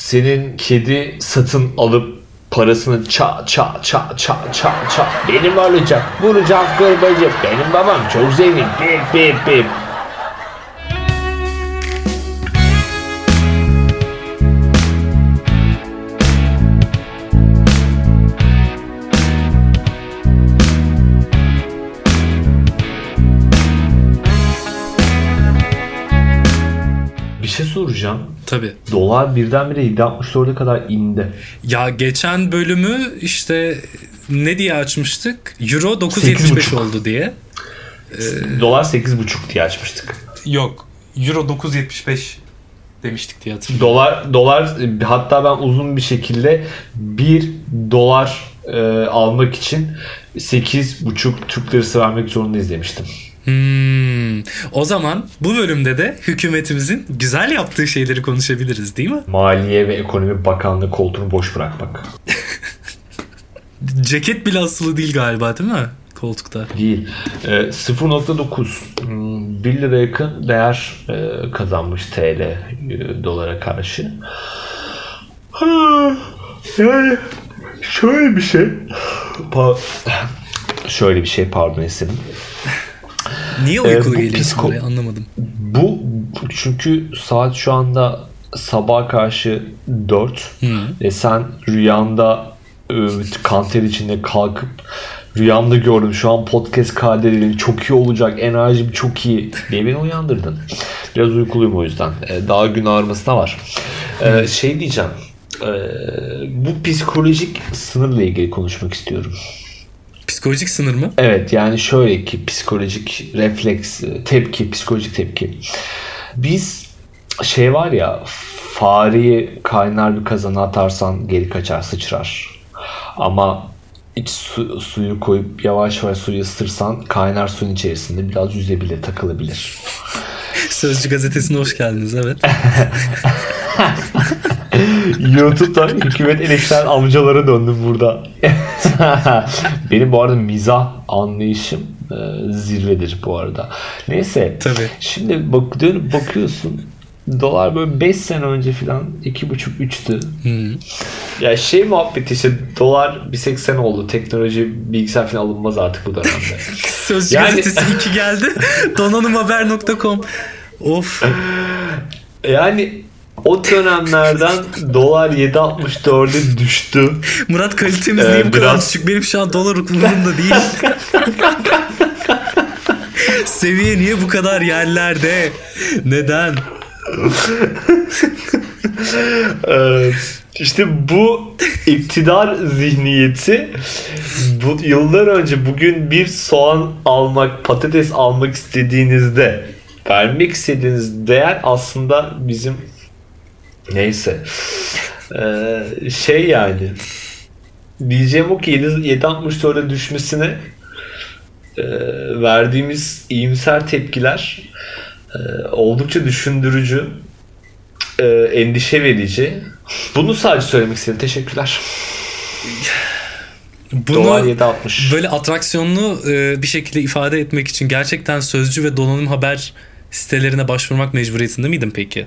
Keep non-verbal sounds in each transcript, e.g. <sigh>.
senin kedi satın alıp parasını ça ça ça ça ça ça. Benim olacak vuracak kırbacı benim babam çok zengin. Bip bip bip Tabii. Dolar birdenbire 7.64'e kadar indi. Ya geçen bölümü işte ne diye açmıştık? Euro 9.75 8,5. oldu diye. Dolar 8.5 diye açmıştık. Yok. Euro 9.75 demiştik diye hatırlıyorum. Dolar dolar hatta ben uzun bir şekilde 1 dolar e, almak için 8.5 Türk lirası vermek zorundayız demiştim. Hmm. O zaman bu bölümde de hükümetimizin güzel yaptığı şeyleri konuşabiliriz değil mi? Maliye ve Ekonomi Bakanlığı koltuğunu boş bırakmak. <laughs> Ceket bile asılı değil galiba değil mi? Koltukta. Değil. E, 0.9 hmm, 1 lira yakın değer e, kazanmış TL e, dolara karşı. Ha, Yani şöyle bir şey. Pa- şöyle bir şey pardon istedim. Niye uykulu Ee, bu geliyorsun psiko- oraya anlamadım. Bu çünkü saat şu anda sabah karşı 4 ve sen rüyanda e, kanter içinde kalkıp rüyamda gördüm şu an podcast kaydedildi çok iyi olacak enerjim çok iyi diye beni uyandırdın. Biraz uykuluyum o yüzden. E, Daha gün ağrımasına var. E, Şey diyeceğim. e, Bu psikolojik sınırla ilgili konuşmak istiyorum. Psikolojik sınır mı? Evet yani şöyle ki psikolojik refleks, tepki, psikolojik tepki. Biz şey var ya fareyi kaynar bir kazana atarsan geri kaçar sıçrar. Ama iç su, suyu koyup yavaş yavaş suyu ısırsan kaynar suyun içerisinde biraz yüzebilir, takılabilir. <laughs> Sözcü gazetesine hoş geldiniz evet. <laughs> <laughs> YouTube'da hükümet eleştiren amcalara döndüm burada. <laughs> Benim bu arada mizah anlayışım e, zirvedir bu arada. Neyse. Tabii. Şimdi bak, dönüp bakıyorsun dolar böyle 5 sene önce falan 2,5-3'tü. Ya şey muhabbeti işte dolar 1.80 oldu. Teknoloji bilgisayar falan alınmaz artık bu dönemde. <laughs> Sözcü Yani- gazetesi 2 geldi. Donanımhaber.com Of. yani o dönemlerden dolar 7.64'e düştü. Murat kalitemiz Ee, niye bu kadar biraz- düşük? Benim şu an dolar umurumda değil. <laughs> Seviye niye bu kadar yerlerde? Neden? Ee, işte bu iktidar zihniyeti bu yıllar önce bugün bir soğan almak, patates almak istediğinizde vermek istediğiniz değer aslında bizim neyse Ee, şey yani diyeceğim o ki 7.64'e düşmesine e, verdiğimiz iyimser tepkiler e, oldukça düşündürücü e, endişe verici. Bunu sadece söylemek istedim. Teşekkürler. Dolar Bunu 7.60. böyle atraksiyonlu e, bir şekilde ifade etmek için gerçekten sözcü ve donanım haber sitelerine başvurmak mecburiyetinde miydin peki?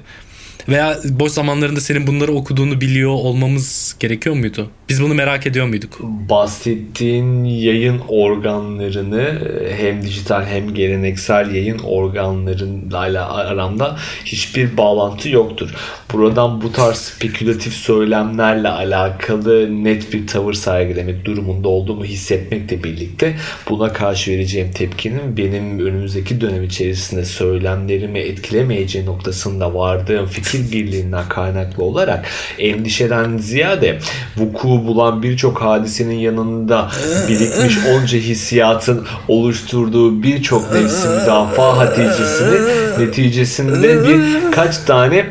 Veya boş zamanlarında senin bunları okuduğunu biliyor olmamız gerekiyor muydu? Biz bunu merak ediyor muyduk? Bahsettiğin yayın organlarını hem dijital hem geleneksel yayın organlarıyla aramda hiçbir bağlantı yoktur. Buradan bu tarz spekülatif söylemlerle alakalı net bir tavır sergilemek durumunda olduğumu hissetmekle birlikte buna karşı vereceğim tepkinin benim önümüzdeki dönem içerisinde söylemlerimi etkilemeyeceği noktasında vardığım fikir birliğinden kaynaklı olarak endişeden ziyade vuku bulan birçok hadisenin yanında birikmiş onca hissiyatın oluşturduğu birçok nefsi müdafaa neticesini neticesinde birkaç tane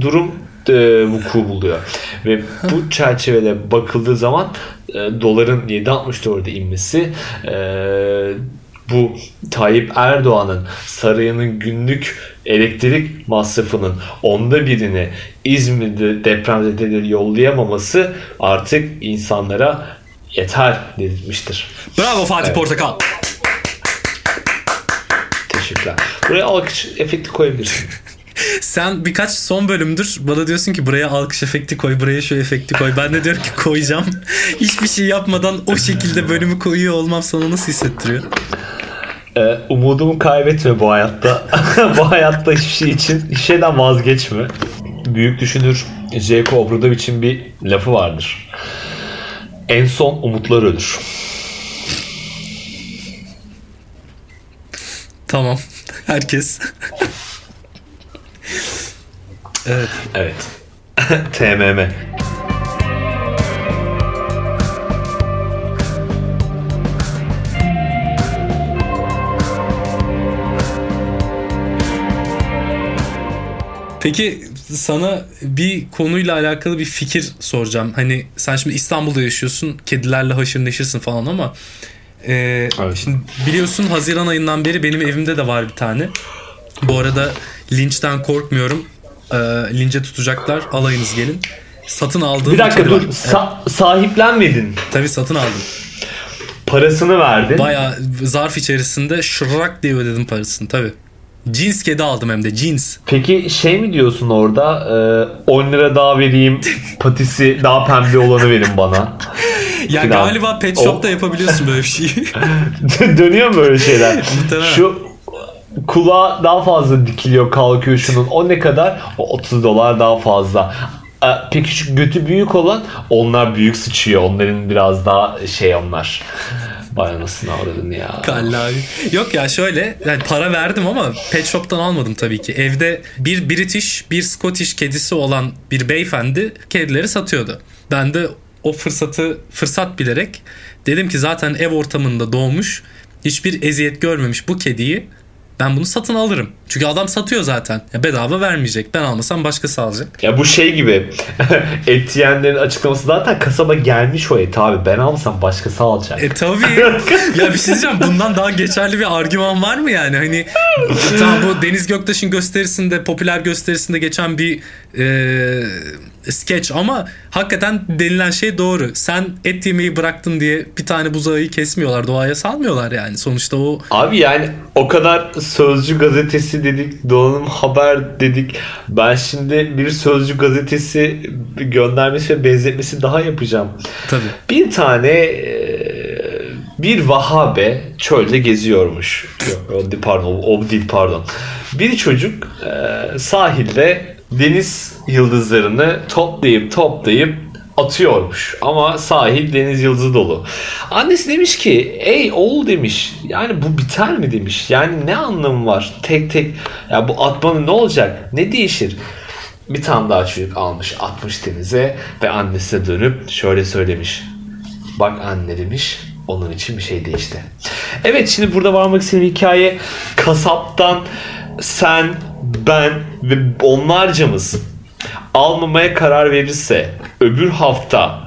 durum e, vuku buluyor. Ve bu çerçevede bakıldığı zaman e, doların 7.64'e inmesi e, bu Tayyip Erdoğan'ın sarayının günlük elektrik masrafının onda birini İzmir'de depremzedeleri yollayamaması artık insanlara yeter dedirtmiştir. Bravo Fatih Evet. Portakal. Teşekkürler. Buraya alkış efekti koyabilirsin. <laughs> Sen birkaç son bölümdür bana diyorsun ki buraya alkış efekti koy, buraya şu efekti koy. Ben de diyorum ki koyacağım. <laughs> Hiçbir şey yapmadan o şekilde bölümü koyuyor olmam sana nasıl hissettiriyor? Ee, umudumu kaybetme bu hayatta. <laughs> bu hayatta hiçbir şey için hiçbir şeyden vazgeçme. Büyük düşünür J.K. Obradovich'in bir lafı vardır. En son umutlar ölür. Tamam. Herkes. evet. <laughs> Evet. TMM. Peki sana bir konuyla alakalı bir fikir soracağım. Hani sen şimdi İstanbul'da yaşıyorsun, kedilerle haşır neşirsin falan ama e, Evet. şimdi biliyorsun Haziran ayından beri benim evimde de var bir tane. Bu arada linçten korkmuyorum. E, lince tutacaklar. Alayınız gelin. Satın aldığım Bir dakika dur. var. Evet, Sa- sahiplenmedin. tabii satın aldım. Parasını verdin. Baya zarf içerisinde şırak diye ödedim parasını tabii. Cins kedi aldım hem de cins. Peki şey mi diyorsun orada? e, 10 lira daha vereyim. Patisi daha pembe olanı verin bana. <laughs> Ya Filan. galiba pet O- shop'ta yapabiliyorsun böyle bir şeyi. <laughs> Dönüyor mu böyle şeyler? Şu kulağa daha fazla dikiliyor kalkıyor şunun. O ne kadar? O 30 dolar daha fazla. E, Peki şu götü büyük olan onlar büyük sıçıyor. Onların biraz daha şey onlar. Vay anasını ya. Kalla abi. Yok ya şöyle yani para verdim ama pet shop'tan almadım tabii ki. Evde bir British bir Scottish kedisi olan bir beyefendi kedileri satıyordu. Ben de o fırsatı fırsat bilerek dedim ki zaten ev ortamında doğmuş hiçbir eziyet görmemiş bu kediyi ben bunu satın alırım. Çünkü adam satıyor zaten. Ya bedava vermeyecek. Ben almasam başkası alacak. Ya bu şey gibi <laughs> et yiyenlerin açıklaması zaten kasaba gelmiş o et abi ben almasam başkası alacak. E tabii. <laughs> ya bir şey diyeceğim. Bundan daha geçerli bir argüman var mı yani? Hani tamam bu Deniz Göktaş'ın gösterisinde, popüler gösterisinde geçen bir e, skeç ama hakikaten denilen şey doğru. Sen et yemeyi bıraktın diye bir tane buzağıyı kesmiyorlar. Doğaya salmıyorlar yani. Sonuçta o Abi yani o kadar Sözcü gazetesi dedik, Donanım Haber dedik. Ben şimdi bir Sözcü gazetesi göndermesi ve benzetmesi daha yapacağım. tabii. Bir tane e, bir Vahabe çölde geziyormuş. Yok, pardon, o değil pardon. Bir çocuk e, sahilde deniz yıldızlarını toplayıp toplayıp atıyormuş. Ama sahil deniz yıldızı dolu. Annesi demiş ki ey oğul demiş yani bu biter mi demiş. Yani ne anlamı var tek tek ya bu atmanın ne olacak ne değişir. Bir tane daha çocuk almış atmış denize ve annesine dönüp şöyle söylemiş. Bak anne demiş onun için bir şey değişti. Evet şimdi burada varmak istediğim hikaye kasaptan sen, ben ve onlarcamız almamaya karar verirse öbür hafta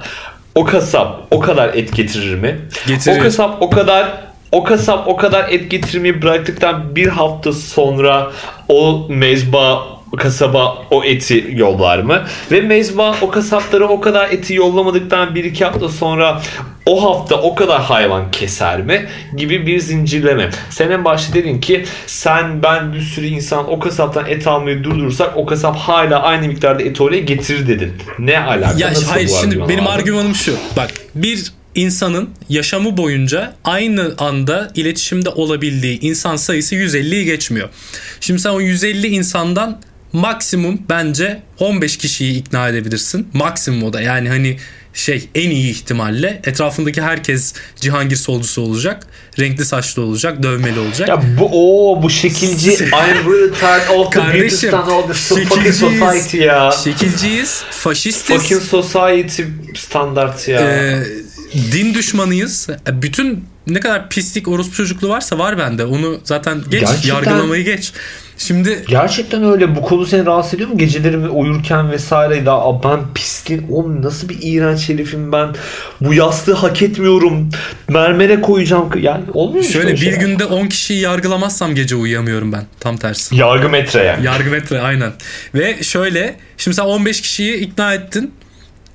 o kasap o kadar et getirir mi? Getirir. O kasap o kadar o kasap o kadar et getirmeyi bıraktıktan bir hafta sonra o mezba kasaba o eti yollar mı? Ve mezba o kasaplara o kadar eti yollamadıktan bir iki hafta sonra o hafta o kadar hayvan keser mi? Gibi bir zincirleme. Sen en başta dedin ki sen ben bir sürü insan o kasaptan et almayı durdurursak o kasap hala aynı miktarda eti oraya getirir dedin. Ne alaka? Ya Nasıl hayır şimdi benim abi? argümanım şu. Bak bir insanın yaşamı boyunca aynı anda iletişimde olabildiği insan sayısı 150'yi geçmiyor. Şimdi sen o 150 insandan maksimum bence 15 kişiyi ikna edebilirsin. Maksimum o da yani hani şey en iyi ihtimalle etrafındaki herkes Cihangir solcusu olacak. Renkli saçlı olacak, dövmeli olacak. Ya bu o bu şekilci I'm really tired of the Kardeşim, of the fucking society ya. Şekilciyiz, faşistiz. Fucking society standart ya. Ee, din düşmanıyız. Bütün ne kadar pislik orospu çocukluğu varsa var bende. Onu zaten geç. Gerçekten- Yargılamayı geç. Şimdi Gerçekten öyle. Bu konu seni rahatsız ediyor mu? Geceleri uyurken vesaire. Daha ben pisliğin. Oğlum nasıl bir iğrenç herifim ben. Bu yastığı hak etmiyorum. Mermere koyacağım. Yani olmuyor mu şöyle bir şey? günde 10 kişiyi yargılamazsam gece uyuyamıyorum ben. Tam tersi. Yargı metre yani. Yargı metre aynen. Ve şöyle şimdi sen 15 kişiyi ikna ettin.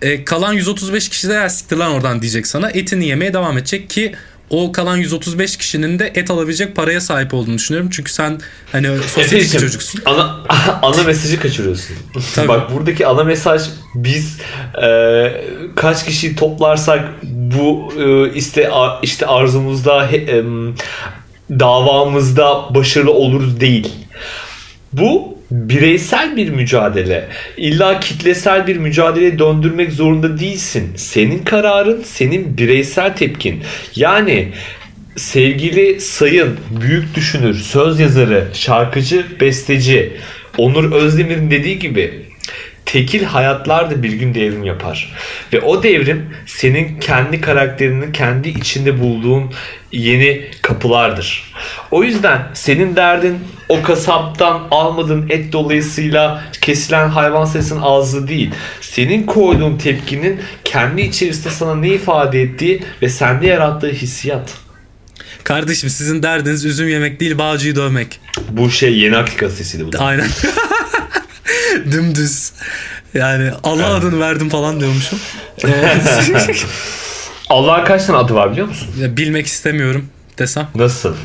E, kalan 135 kişi de "Ya siktir lan oradan diyecek sana. Etini yemeye devam edecek ki o kalan 135 kişinin de et alabilecek paraya sahip olduğunu düşünüyorum. Çünkü sen hani sosyetik bir çocuksun. Ana, <laughs> ana mesajı kaçırıyorsun. Tabii. Bak buradaki ana mesaj biz e, kaç kişiyi toplarsak bu e, işte a- işte arzumuzda he- em, davamızda başarılı oluruz değil. Bu bireysel bir mücadele. İlla kitlesel bir mücadeleye döndürmek zorunda değilsin. Senin kararın, senin bireysel tepkin. Yani sevgili sayın büyük düşünür, söz yazarı, şarkıcı, besteci Onur Özdemir'in dediği gibi tekil hayatlar da bir gün devrim yapar. Ve o devrim senin kendi karakterini kendi içinde bulduğun yeni kapılardır. O yüzden senin derdin o kasaptan almadığın et dolayısıyla kesilen hayvan sayısının azlığı değil. Senin koyduğun tepkinin kendi içerisinde sana ne ifade ettiği ve sende yarattığı hissiyat. Kardeşim sizin derdiniz üzüm yemek değil bağcıyı dövmek. Bu şey yeni akıl gazetesiydi bu. da. Aynen. <laughs> <laughs> Dümdüz. Yani Allah adını verdim falan diyormuşum. <laughs> Allah'ın kaç tane adı var biliyor musun? Ya Bilmek istemiyorum desem. Nasıl?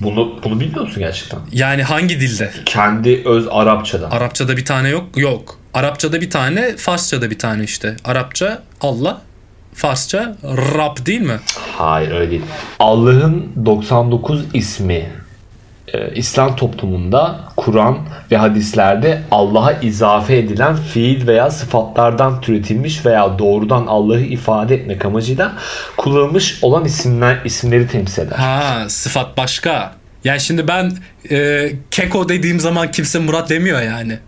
Bunu bunu bilmiyor musun gerçekten? Yani hangi dilde? Kendi öz Arapçada. Arapçada bir tane yok. Yok. Arapçada bir tane, Farsçada bir tane işte. Arapça Allah, Farsça Rab değil mi? Hayır öyle değil. Allah'ın 99 ismi e, İslam toplumunda Kur'an ve hadislerde Allah'a izafe edilen fiil veya sıfatlardan türetilmiş veya doğrudan Allah'ı ifade etmek amacıyla kullanılmış olan isimler isimleri temsil eder. Ha, sıfat başka. Yani şimdi ben e, Keko dediğim zaman kimse Murat demiyor yani.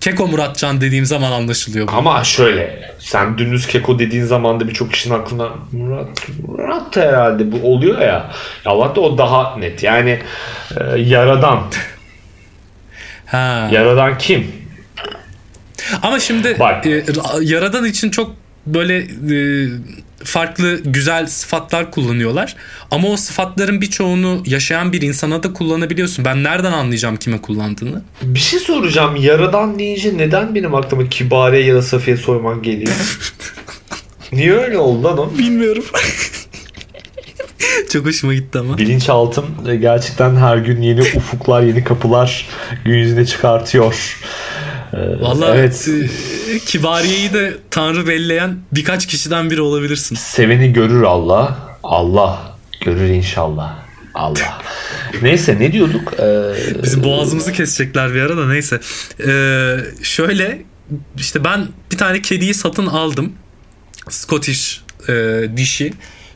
Keko Muratcan dediğim zaman anlaşılıyor bu. Ama şöyle sen dümdüz keko dediğin zaman da birçok kişinin aklına Murat, Murat da herhalde bu oluyor ya. Allah da o daha net. Yani e, yaradan. <laughs> Ha. Yaradan kim? Ama şimdi Bak. e, ra- yaradan için çok böyle e, farklı güzel sıfatlar kullanıyorlar. Ama o sıfatların birçoğunu yaşayan bir insana da kullanabiliyorsun. Ben nereden anlayacağım kime kullandığını? Bir şey soracağım. Yaradan deyince neden benim aklıma Kibariye ya da Safiye Soyman geliyor? <laughs> Niye öyle oldu lan o? Bilmiyorum. çok hoşuma gitti ama. Bilinçaltım e, gerçekten her gün yeni ufuklar, yeni kapılar gün yüzüne çıkartıyor. Ee, Valla evet. e, <laughs> Kibariye'yi de tanrı belleyen birkaç kişiden biri olabilirsin. Seveni görür Allah. Allah görür inşallah. Allah. Neyse ne diyorduk? Ee, Bizim boğazımızı kesecekler bir ara da neyse. Ee, şöyle işte ben bir tane kediyi satın aldım. Scottish e, dişi.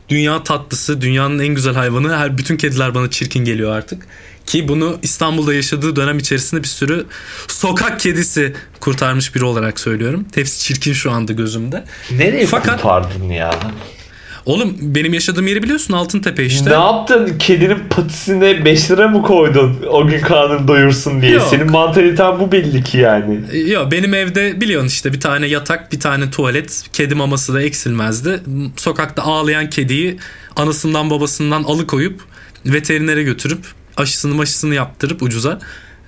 Dünya tatlısı, dünyanın en güzel hayvanı. Her bütün kediler bana çirkin geliyor artık. Ki bunu İstanbul'da yaşadığı dönem içerisinde bir sürü sokak kedisi kurtarmış biri olarak söylüyorum. Hepsi çirkin şu anda gözümde. nereye Fakat- kurtardın ya? Oğlum benim yaşadığım yeri biliyorsun Altıntepe işte. Ne yaptın? Kedinin patisine 5 lira mı koydun? O gün karnını doyursun diye. Yok. Senin mantaliten bu belli ki yani. Yok benim evde biliyorsun işte bir tane yatak bir tane tuvalet kedi maması da eksilmezdi. Sokakta ağlayan kediyi anasından babasından alıkoyup veterinere götürüp aşısını maşısını yaptırıp ucuza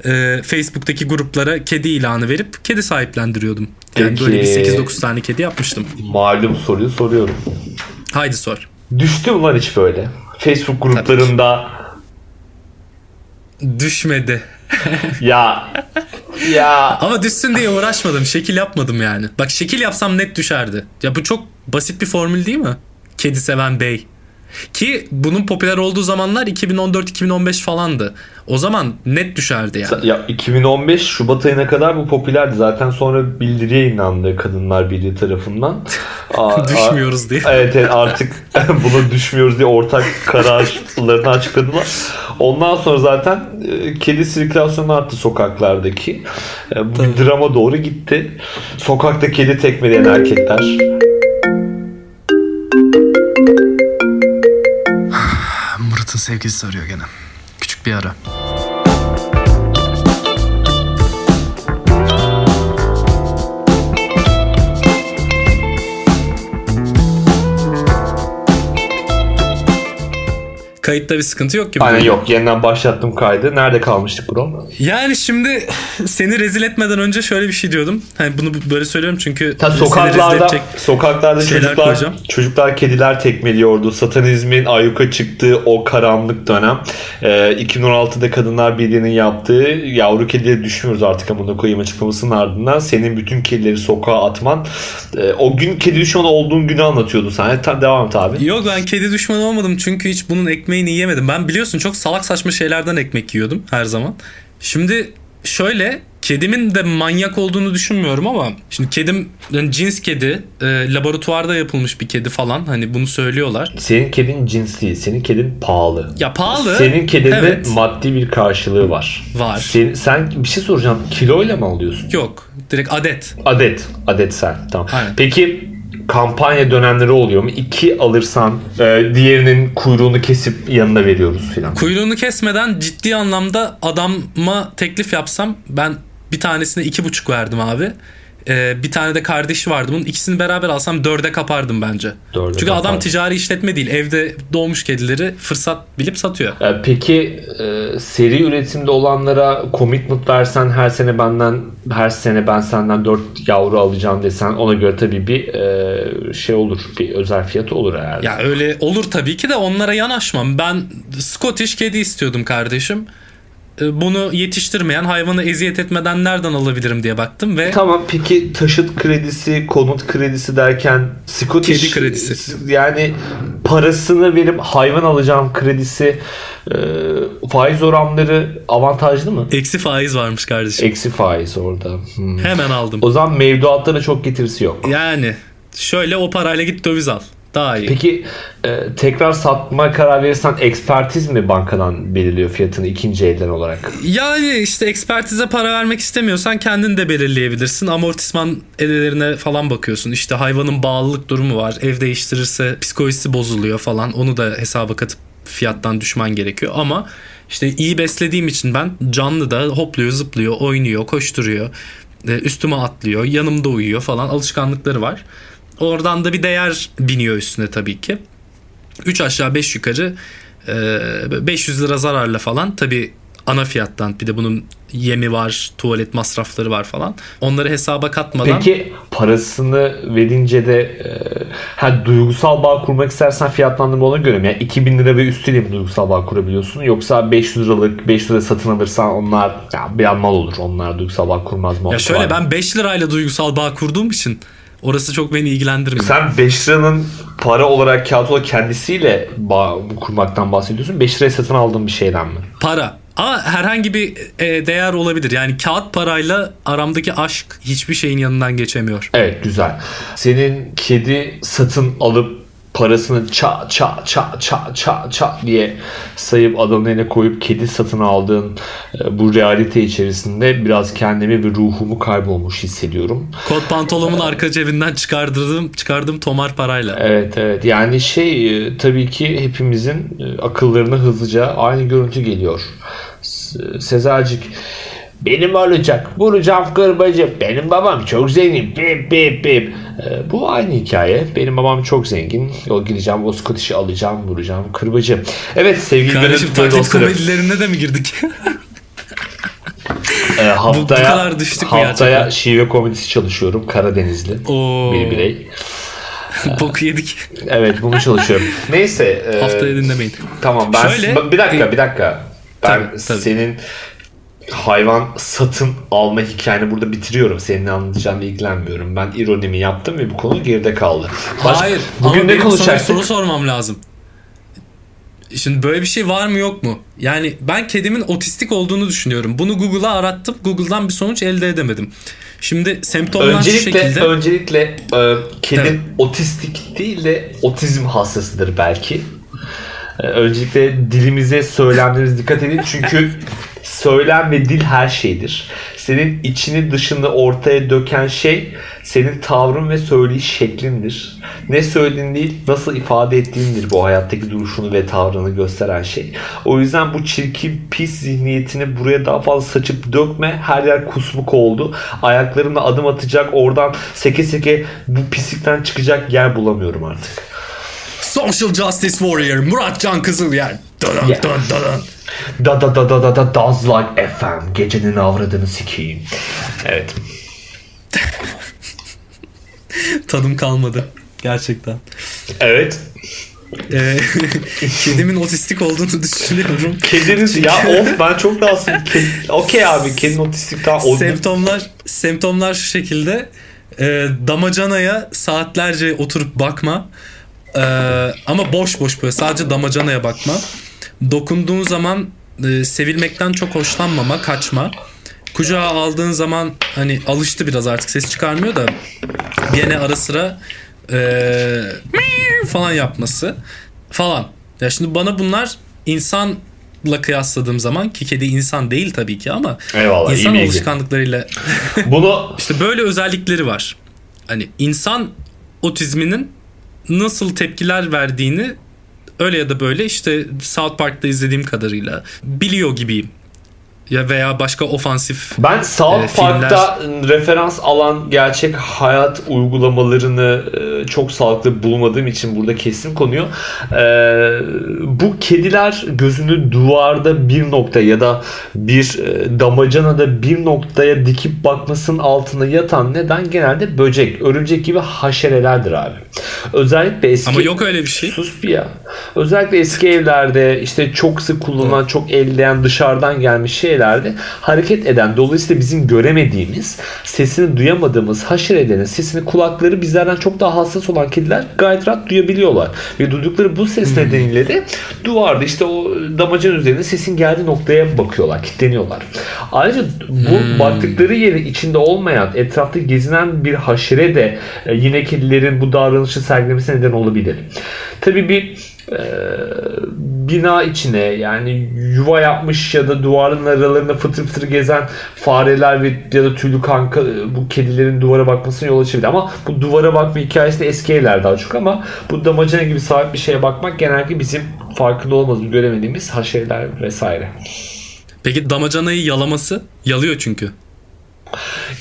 e, Facebook'taki gruplara kedi ilanı verip kedi sahiplendiriyordum. Yani Peki. böyle bir 8-9 tane kedi yapmıştım. Malum soruyu soruyorum. Haydi sor. Düştü mü lan hiç böyle? Facebook gruplarında Düşmedi. <laughs> ya ya Ama düşsün diye uğraşmadım. Şekil yapmadım yani. Bak şekil yapsam net düşerdi. Ya bu çok basit bir formül değil mi? Kedi seven bey. Ki bunun popüler olduğu zamanlar 2014-2015 falandı. O zaman net düşerdi yani. ya 2015 Şubat ayına kadar bu popülerdi. Zaten sonra bildiri yayınlandı Kadınlar Birliği tarafından. <laughs> Aa, aa, Düşmüyoruz diye. Evet, evet artık <laughs> buna düşmüyoruz diye ortak kararlarını açıkladılar. Ondan sonra zaten e, kedi sirkülasyonu arttı sokaklardaki. E, Bu bir drama doğru gitti. Sokakta kedi tekmeleyen erkekler. Sevgilisi arıyor gene. Küçük bir ara. Kayıtta bir sıkıntı yok gibi. Aynen yok. Yeniden başlattım kaydı. Nerede kalmıştık bro? Yani şimdi <laughs> seni rezil etmeden önce şöyle bir şey diyordum. Hani bunu böyle söylüyorum çünkü Ta sokaklarda sokaklarda çocuklar koyacağım. çocuklar kediler tekmeliyordu. Satanizmin ayyuka çıktığı o karanlık dönem. Ee, 2016'da kadınlar birliğinin yaptığı yavru kedileri düşmüyoruz artık amına koyayım açıklamasının ardından senin bütün kedileri sokağa atman e, o gün kedi düşmanı olduğun günü anlatıyordu sana. Ta, devam et abi. Yok ben kedi düşmanı olmadım çünkü hiç bunun ekmeğini yiyemedim. Ben biliyorsun çok salak saçma şeylerden ekmek yiyordum her zaman. Şimdi şöyle kedimin de manyak olduğunu düşünmüyorum ama şimdi kedim yani cins kedi e, laboratuvarda yapılmış bir kedi falan hani bunu söylüyorlar. Senin kedin cins değil. Senin kedin pahalı. Ya pahalı. Senin kedinin Evet. maddi bir karşılığı var. Var. Sen, sen bir şey soracağım. Kiloyla mı alıyorsun? Yok direkt adet. Adet. Adet sen. Tamam. Aynen. Peki kampanya dönemleri oluyor mu? İki alırsan e, diğerinin kuyruğunu kesip yanına veriyoruz filan. Kuyruğunu kesmeden ciddi anlamda adama teklif yapsam ben bir tanesine iki buçuk verdim abi. Ee, bir tane de kardeşi vardı. Bunun ikisini beraber alsam dörde kapardım bence. Dörde Çünkü adam kapardın. ticari işletme değil. Evde doğmuş kedileri fırsat bilip satıyor. E, peki e, seri üretimde olanlara commitment versen her sene benden her sene ben senden 4 yavru alacağım desen ona göre tabii bir e, şey olur. Bir özel fiyatı olur herhalde. Ya öyle olur tabii ki de onlara yanaşmam. Ben Scottish kedi istiyordum kardeşim. Ee, Bunu yetiştirmeyen hayvanı eziyet etmeden nereden alabilirim diye baktım ve Tamam peki taşıt kredisi, konut kredisi derken Scottish Kedi kredisi. yani parasını verip hayvan alacağım kredisi e, faiz oranları avantajlı mı? eksi faiz varmış kardeşim. Eksi faiz orada. Hmm. Hemen aldım. O zaman mevduatlara çok getirisi yok. Yani şöyle o parayla git döviz al. Daha iyi. Peki e, tekrar satma karar verirsen ekspertiz mi bankadan belirliyor fiyatını ikinci elden olarak? Yani işte ekspertize para vermek istemiyorsan kendin de belirleyebilirsin. Amortisman edelerine falan bakıyorsun. İşte hayvanın bağlılık durumu var. Ev değiştirirse psikolojisi bozuluyor falan. Onu da hesaba katıp fiyattan düşman gerekiyor. Ama işte iyi beslediğim için ben canlı da hopluyor, zıplıyor, oynuyor, koşturuyor. E, Üstüme atlıyor, yanımda uyuyor falan alışkanlıkları var. Oradan da bir değer biniyor üstüne tabii ki. 3 aşağı 5 yukarı e, 500 lira zararla falan tabi ana fiyattan bir de bunun yemi var tuvalet masrafları var falan onları hesaba katmadan Peki parasını verince de e, ha, duygusal bağ kurmak istersen fiyatlandırma ona göre mi? Yani 2000 lira ve üstüyle mi duygusal bağ kurabiliyorsun? Yoksa 500 liralık 500 lira satın alırsan onlar ya bir an mal olur. Onlar duygusal bağ kurmaz mı? ya şöyle ben 5 lirayla duygusal bağ kurduğum için orası çok beni ilgilendirmiyor. Sen 5 liranın para olarak kağıt olarak kendisiyle bağ kurmaktan bahsediyorsun. 5 liraya satın aldığın bir şeyden mi? Para ama herhangi bir e, değer olabilir. Yani kağıt parayla aramdaki aşk hiçbir şeyin yanından geçemiyor. Evet güzel. Senin kedi satın alıp parasını ça ça ça ça ça ça diye sayıp adamın eline koyup kedi satın aldığın e, bu realite içerisinde biraz kendimi ve ruhumu kaybolmuş hissediyorum. Kot pantolonumun arka cebinden çıkardığım çıkardığım tomar parayla. Evet evet yani şey e, tabii ki hepimizin e, akıllarına hızlıca aynı görüntü geliyor. Sezercik benim olacak vuracağım kırbacı benim babam çok zengin bip bip bip bu aynı hikaye benim babam çok zengin o gideceğim o Scottish'i alacağım vuracağım kırbacı evet sevgili Kardeşim taklit komedilerine de mi girdik? e, haftaya, kadar düştük haftaya şive komedisi çalışıyorum Karadenizli Oo. bir birey <laughs> Boku yedik. evet bunu çalışıyorum <laughs> neyse e, Haftaya dinlemeyin. Tamam ben Şöyle- bir dakika bir dakika. Ben Tabii, tabii. senin hayvan satın alma hikayeni burada bitiriyorum. Senin anlatacağınla ilgilenmiyorum. Ben ironimi yaptım ve bu konu geride kaldı. Baş- Hayır. Bugün ne konuşacaktık? soru sormam lazım. Şimdi böyle bir şey var mı yok mu? Yani ben kedimin otistik olduğunu düşünüyorum. Bunu Google'a arattım. Google'dan bir sonuç elde edemedim. Şimdi semptomlar şu Öncelikle şekilde. öncelikle e, kedin Evet. otistik değil de otizm hastasıdır belki. E, öncelikle dilimize, söylemlerimize dikkat edin çünkü söylem ve dil her şeydir. Senin içini dışını ortaya döken şey senin tavrın ve söyleyiş şeklindir. Ne söylediğin değil, nasıl ifade ettiğindir bu hayattaki duruşunu ve tavrını gösteren şey. O yüzden bu çirkin, pis zihniyetini buraya daha fazla saçıp dökme. Her yer kusmuk oldu. Ayaklarımla adım atacak, oradan seke seke bu pislikten çıkacak yer bulamıyorum artık. Social Justice Warrior Murat Can Kızılyer. Dadan Yeah. dadan dadan. Da da da da da da Does Like FM. Gecenin avradını sikeyim. Evet. <laughs> Tadım kalmadı. Gerçekten. Evet. Ee, kedimin otistik olduğunu düşünüyorum. Kediniz ya of ben çok <laughs> ked- okey abi kedin otistik tamam. O- Semptomlar semptomlar şu şekilde. Ee, damacanaya saatlerce oturup bakma. Ee, ama boş boş böyle sadece damacanaya bakma. Dokunduğun zaman e, sevilmekten çok hoşlanmama, kaçma. Kucağa aldığın zaman hani alıştı biraz artık ses çıkarmıyor da gene ara sıra e, falan yapması falan. Ya şimdi bana bunlar insanla kıyasladığım zaman ki kedi insan değil tabii ki ama Eyvallah, iyi insan bilgi. alışkanlıklarıyla Bunu <laughs> işte böyle özellikleri var. Hani insan otizminin nasıl tepkiler verdiğini öyle ya da böyle işte South Park'ta izlediğim kadarıyla biliyor gibiyim. Ya veya başka ofansif Ben South e, Park'ta referans alan gerçek hayat uygulamalarını e, çok sağlıklı bulmadığım için burada kesin konuyu. E, bu kediler gözünü duvarda bir nokta ya da bir e, damacanada bir noktaya dikip bakmasının altına yatan neden genelde böcek, örümcek gibi haşerelerdir abi. Özellikle eski ama yok öyle bir şey. Sus bir ya. Özellikle eski evlerde işte çok sık kullanılan, çok elleyen dışarıdan gelmiş şeylerde hareket eden, dolayısıyla bizim göremediğimiz, sesini duyamadığımız haşerelerin sesini kulakları bizlerden çok daha hassas olan kediler gayet rahat duyabiliyorlar. Ve duydukları bu ses nedeniyle de duvarda işte o damacanın üzerinde sesin geldiği noktaya bakıyorlar, kilitleniyorlar. Ayrıca bu baktıkları yerin içinde olmayan, etrafta gezinen bir haşere de e, yine kedilerin bu davranışı sergilemesine neden olabilir. Tabii bir e, bina içine yani yuva yapmış ya da duvarın aralarında fıtır fıtır gezen fareler ve ya da tüylü kanka e, bu kedilerin duvara bakmasına yol açabilir ama bu duvara bakma hikayesi de eski evler daha çok ama bu damacana gibi sabit bir şeye bakmak genellikle bizim farkında olmadığımız göremediğimiz haşereler vesaire. Peki damacanayı yalaması yalıyor çünkü.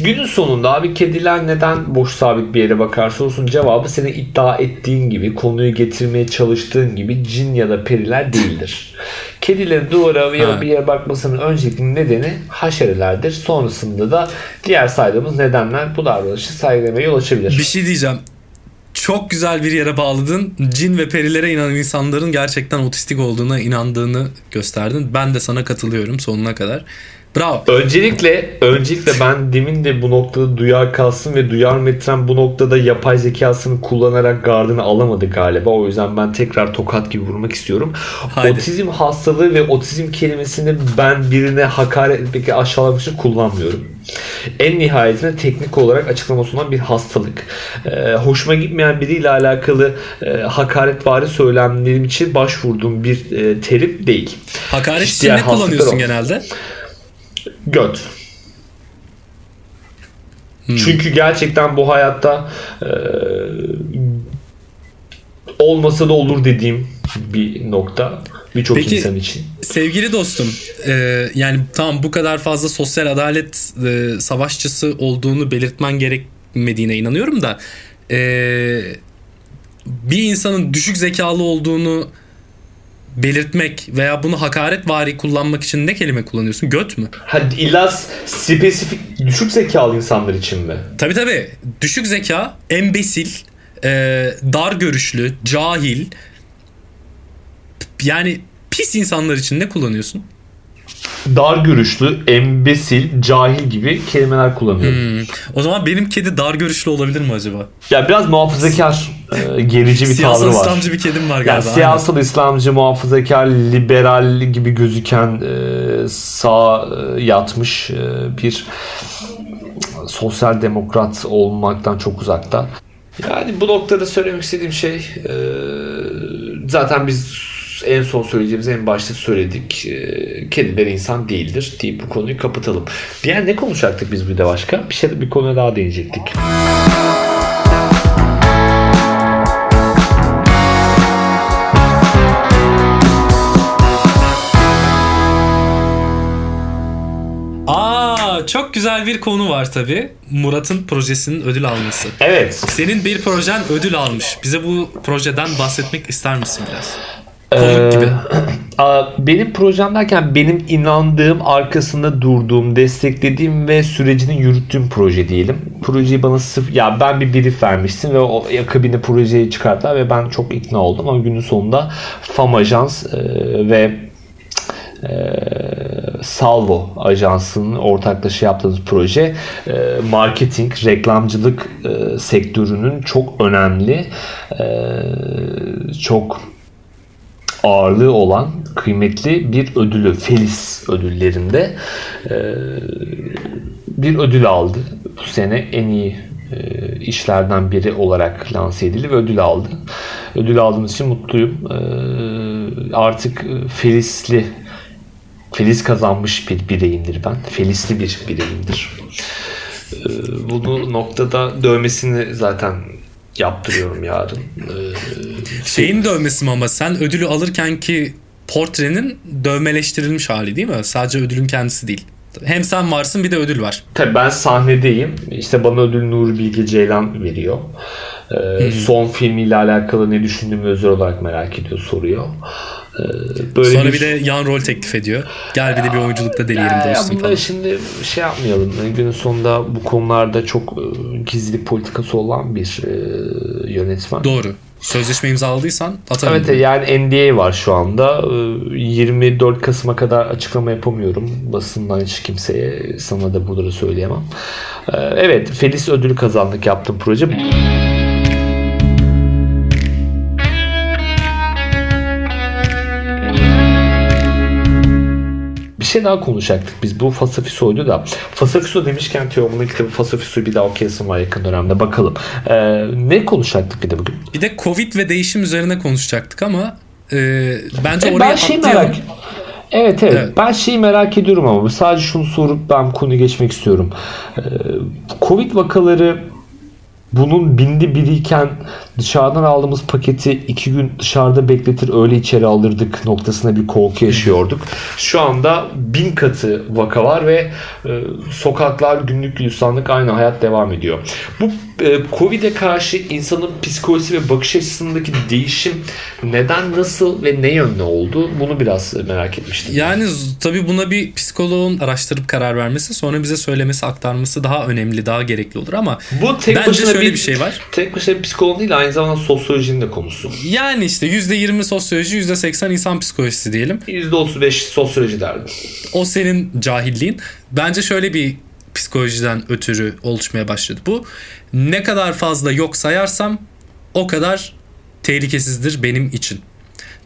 Günün sonunda abi kediler neden boş sabit bir yere bakar sorusunun cevabı senin iddia ettiğin gibi konuyu getirmeye çalıştığın gibi cin ya da periler değildir. <laughs> Kedilerin duvara ya da Ha. bir yere bakmasının öncelikli nedeni haşerelerdir. Sonrasında da diğer saydığımız nedenler bu davranışı sergilemeye yol açabilir. Bir şey diyeceğim. Çok güzel bir yere bağladın. Cin ve perilere inanan insanların gerçekten otistik olduğuna inandığını gösterdin. Ben de sana katılıyorum sonuna kadar. Bravo. Öncelikle öncelikle ben demin de bu noktada duyar kalsın ve duyar metren bu noktada yapay zekasını kullanarak gardını alamadı galiba. O yüzden ben tekrar tokat gibi vurmak istiyorum. Haydi. Otizm hastalığı ve otizm kelimesini ben birine hakaret etmek aşağılamak için kullanmıyorum. En nihayetinde teknik olarak açıklaması olan bir hastalık. Ee, hoşuma gitmeyen biriyle alakalı e, hakaretvari söylemlerim için başvurduğum bir e, terim değil. Hakaret için ne kullanıyorsun genelde? Göt. Hmm. Çünkü gerçekten bu hayatta e, olmasa da olur dediğim bir nokta birçok insan için. Sevgili dostum, e, yani tamam bu kadar fazla sosyal adalet e, savaşçısı olduğunu belirtmen gerekmediğine inanıyorum da e, bir insanın düşük zekalı olduğunu belirtmek veya bunu hakaret vari kullanmak için ne kelime kullanıyorsun? Göt mü? Hadi illa spesifik düşük zekalı insanlar için mi? Tabi tabi. Düşük zeka, embesil, e, dar görüşlü, cahil. Yani pis insanlar için ne kullanıyorsun? Dar görüşlü, embesil, cahil gibi kelimeler kullanıyorum. Hmm. O zaman benim kedi dar görüşlü olabilir mi acaba? Ya biraz muhafazakar, e, gerici bir Siyasal tavrı var. İslamcı bir kedim var Yani galiba. siyasal İslamcı, muhafazakar, liberal gibi gözüken e, sağ e, yatmış e, bir sosyal demokrat olmaktan çok uzakta. Yani bu noktada söylemek istediğim şey e, zaten biz en son söyleyeceğimiz en başta söyledik. E, kediler insan değildir deyip bu konuyu kapatalım. Diğer ne konuşacaktık biz bir de başka? Bir şey bir konuya daha değinecektik. Çok güzel bir konu var tabi. Murat'ın projesinin ödül alması. Evet. Senin bir projen ödül almış. Bize bu projeden bahsetmek ister misin biraz? Ee, Konuk gibi. <clears throat> benim projem derken benim inandığım, arkasında durduğum, desteklediğim ve sürecini yürüttüğüm proje diyelim. Projeyi bana sırf ya ben bir brief vermiştim ve o akabinde projeyi çıkarttılar ve ben çok ikna oldum ama günün sonunda FAM Ajans e, ve e, Salvo ajansının ortaklaşa yaptığımız proje e, marketing, reklamcılık e, sektörünün çok önemli, e, çok ağırlığı olan kıymetli bir ödülü Felis ödüllerinde bir ödül aldı. Bu sene en iyi işlerden biri olarak lanse edildi ve ödül aldı. Ödül aldığımız için mutluyum. Artık Felisli Feliz kazanmış bir bireyimdir ben. Felisli bir bireyimdir. Ee, bunu noktada dövmesini zaten yaptırıyorum yarın. Ee, Şeyin dövmesi mi ama sen ödülü alırken ki portrenin dövmeleştirilmiş hali değil mi? Sadece ödülün kendisi değil. Hem sen varsın bir de ödül var. Tabii ben sahnedeyim. İşte bana ödül Nuri Bilge Ceylan veriyor. Ee, son filmiyle alakalı ne düşündüğümü özel olarak merak ediyor, soruyor. Ee, böyle Sonra bir, bir de yan rol teklif ediyor. Gel bir de bir oyunculukta deneyelim dostum falan. Şimdi şey yapmayalım. Günün sonunda bu konularda çok e, gizlilik politikası olan bir e, yönetmen. Doğru. Sözleşme imzaladıysan atarım. Evet bunu. yani NDA var şu anda. 24 e, Kasım'a kadar açıklama yapamıyorum. Basından hiç kimseye sana da burada da söyleyemem. Evet Felis ödülü kazandık yaptığım proje. bir şey daha konuşacaktık biz. Bu Fasafiso'ydu da. Fasafiso demişken Teoman'ın kitabı Fasafiso'yu bir daha okuyasın var yakın dönemde. Bakalım. Ee, ne konuşacaktık bir de bugün? Bir de Covid ve değişim üzerine konuşacaktık ama e, bence e, oraya ben şey merak Evet, evet evet ben şeyi merak ediyorum ama sadece şunu sorup ben konuyu geçmek istiyorum. Ee, Covid vakaları bunun bindi biriyken dışarıdan aldığımız paketi iki gün dışarıda bekletir öyle içeri alırdık noktasında bir korku yaşıyorduk. Şu anda bin katı vaka var ve e, sokaklar günlük gülistanlık aynı hayat devam ediyor. Bu e, Covid'e karşı insanın psikolojisi ve bakış açısındaki değişim neden, nasıl ve ne yönde oldu? Bunu biraz merak etmiştim. Yani tabii buna bir psikoloğun araştırıp karar vermesi, sonra bize söylemesi, aktarması daha önemli, daha gerekli olur ama bu tek bence şöyle bir, bir şey var. Tek başına bir psikolog değil aynı zamanda sosyolojinin de konusu. Yani işte %20 sosyoloji, %80 insan psikolojisi diyelim. %35 sosyoloji derdim. O senin cahilliğin. Bence şöyle bir psikolojiden ötürü oluşmaya başladı bu. Ne kadar fazla yok sayarsam o kadar tehlikesizdir benim için.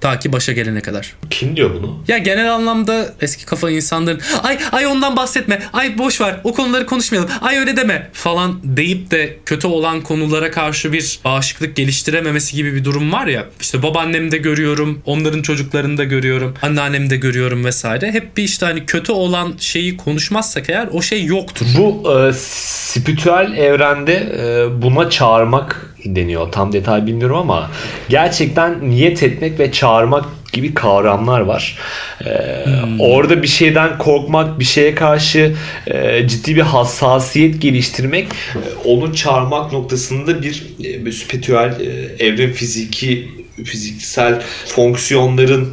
Ta ki başa gelene kadar. Kim diyor bunu? Ya genel anlamda eski kafa insanların ay ay ondan bahsetme. Ay boş ver. O konuları konuşmayalım. Ay öyle deme falan deyip de kötü olan konulara karşı bir bağışıklık geliştirememesi gibi bir durum var ya. İşte babaannemde görüyorum. Onların çocuklarında görüyorum. Anneannemde görüyorum vesaire. Hep bir işte hani kötü olan şeyi konuşmazsak eğer o şey yoktur. Bu e, spiritüel evrende e, buna çağırmak deniyor. Tam detay bilmiyorum ama gerçekten niyet etmek ve çağırmak gibi kavramlar var. Ee, hmm. Orada bir şeyden korkmak, bir şeye karşı e, ciddi bir hassasiyet geliştirmek, e, onu çağırmak noktasında bir e, spiritüel e, evren fiziki fiziksel fonksiyonların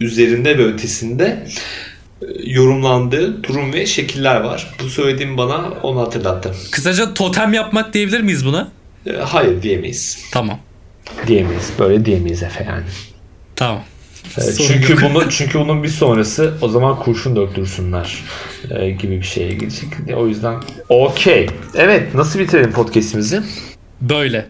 üzerinde ve ötesinde e, yorumlandığı durum ve şekiller var. Bu söylediğim bana onu hatırlattı. Kısaca totem yapmak diyebilir miyiz buna? E, hayır diyemeyiz. Tamam. Diyemeyiz. Böyle diyemeyiz Efe yani. Tamam. Evet, çünkü bunu çünkü bunun bir sonrası o zaman kurşun döktürsünler e, gibi bir şeye gelecek. O yüzden okey. Evet nasıl bitirelim podcast'imizi? Böyle.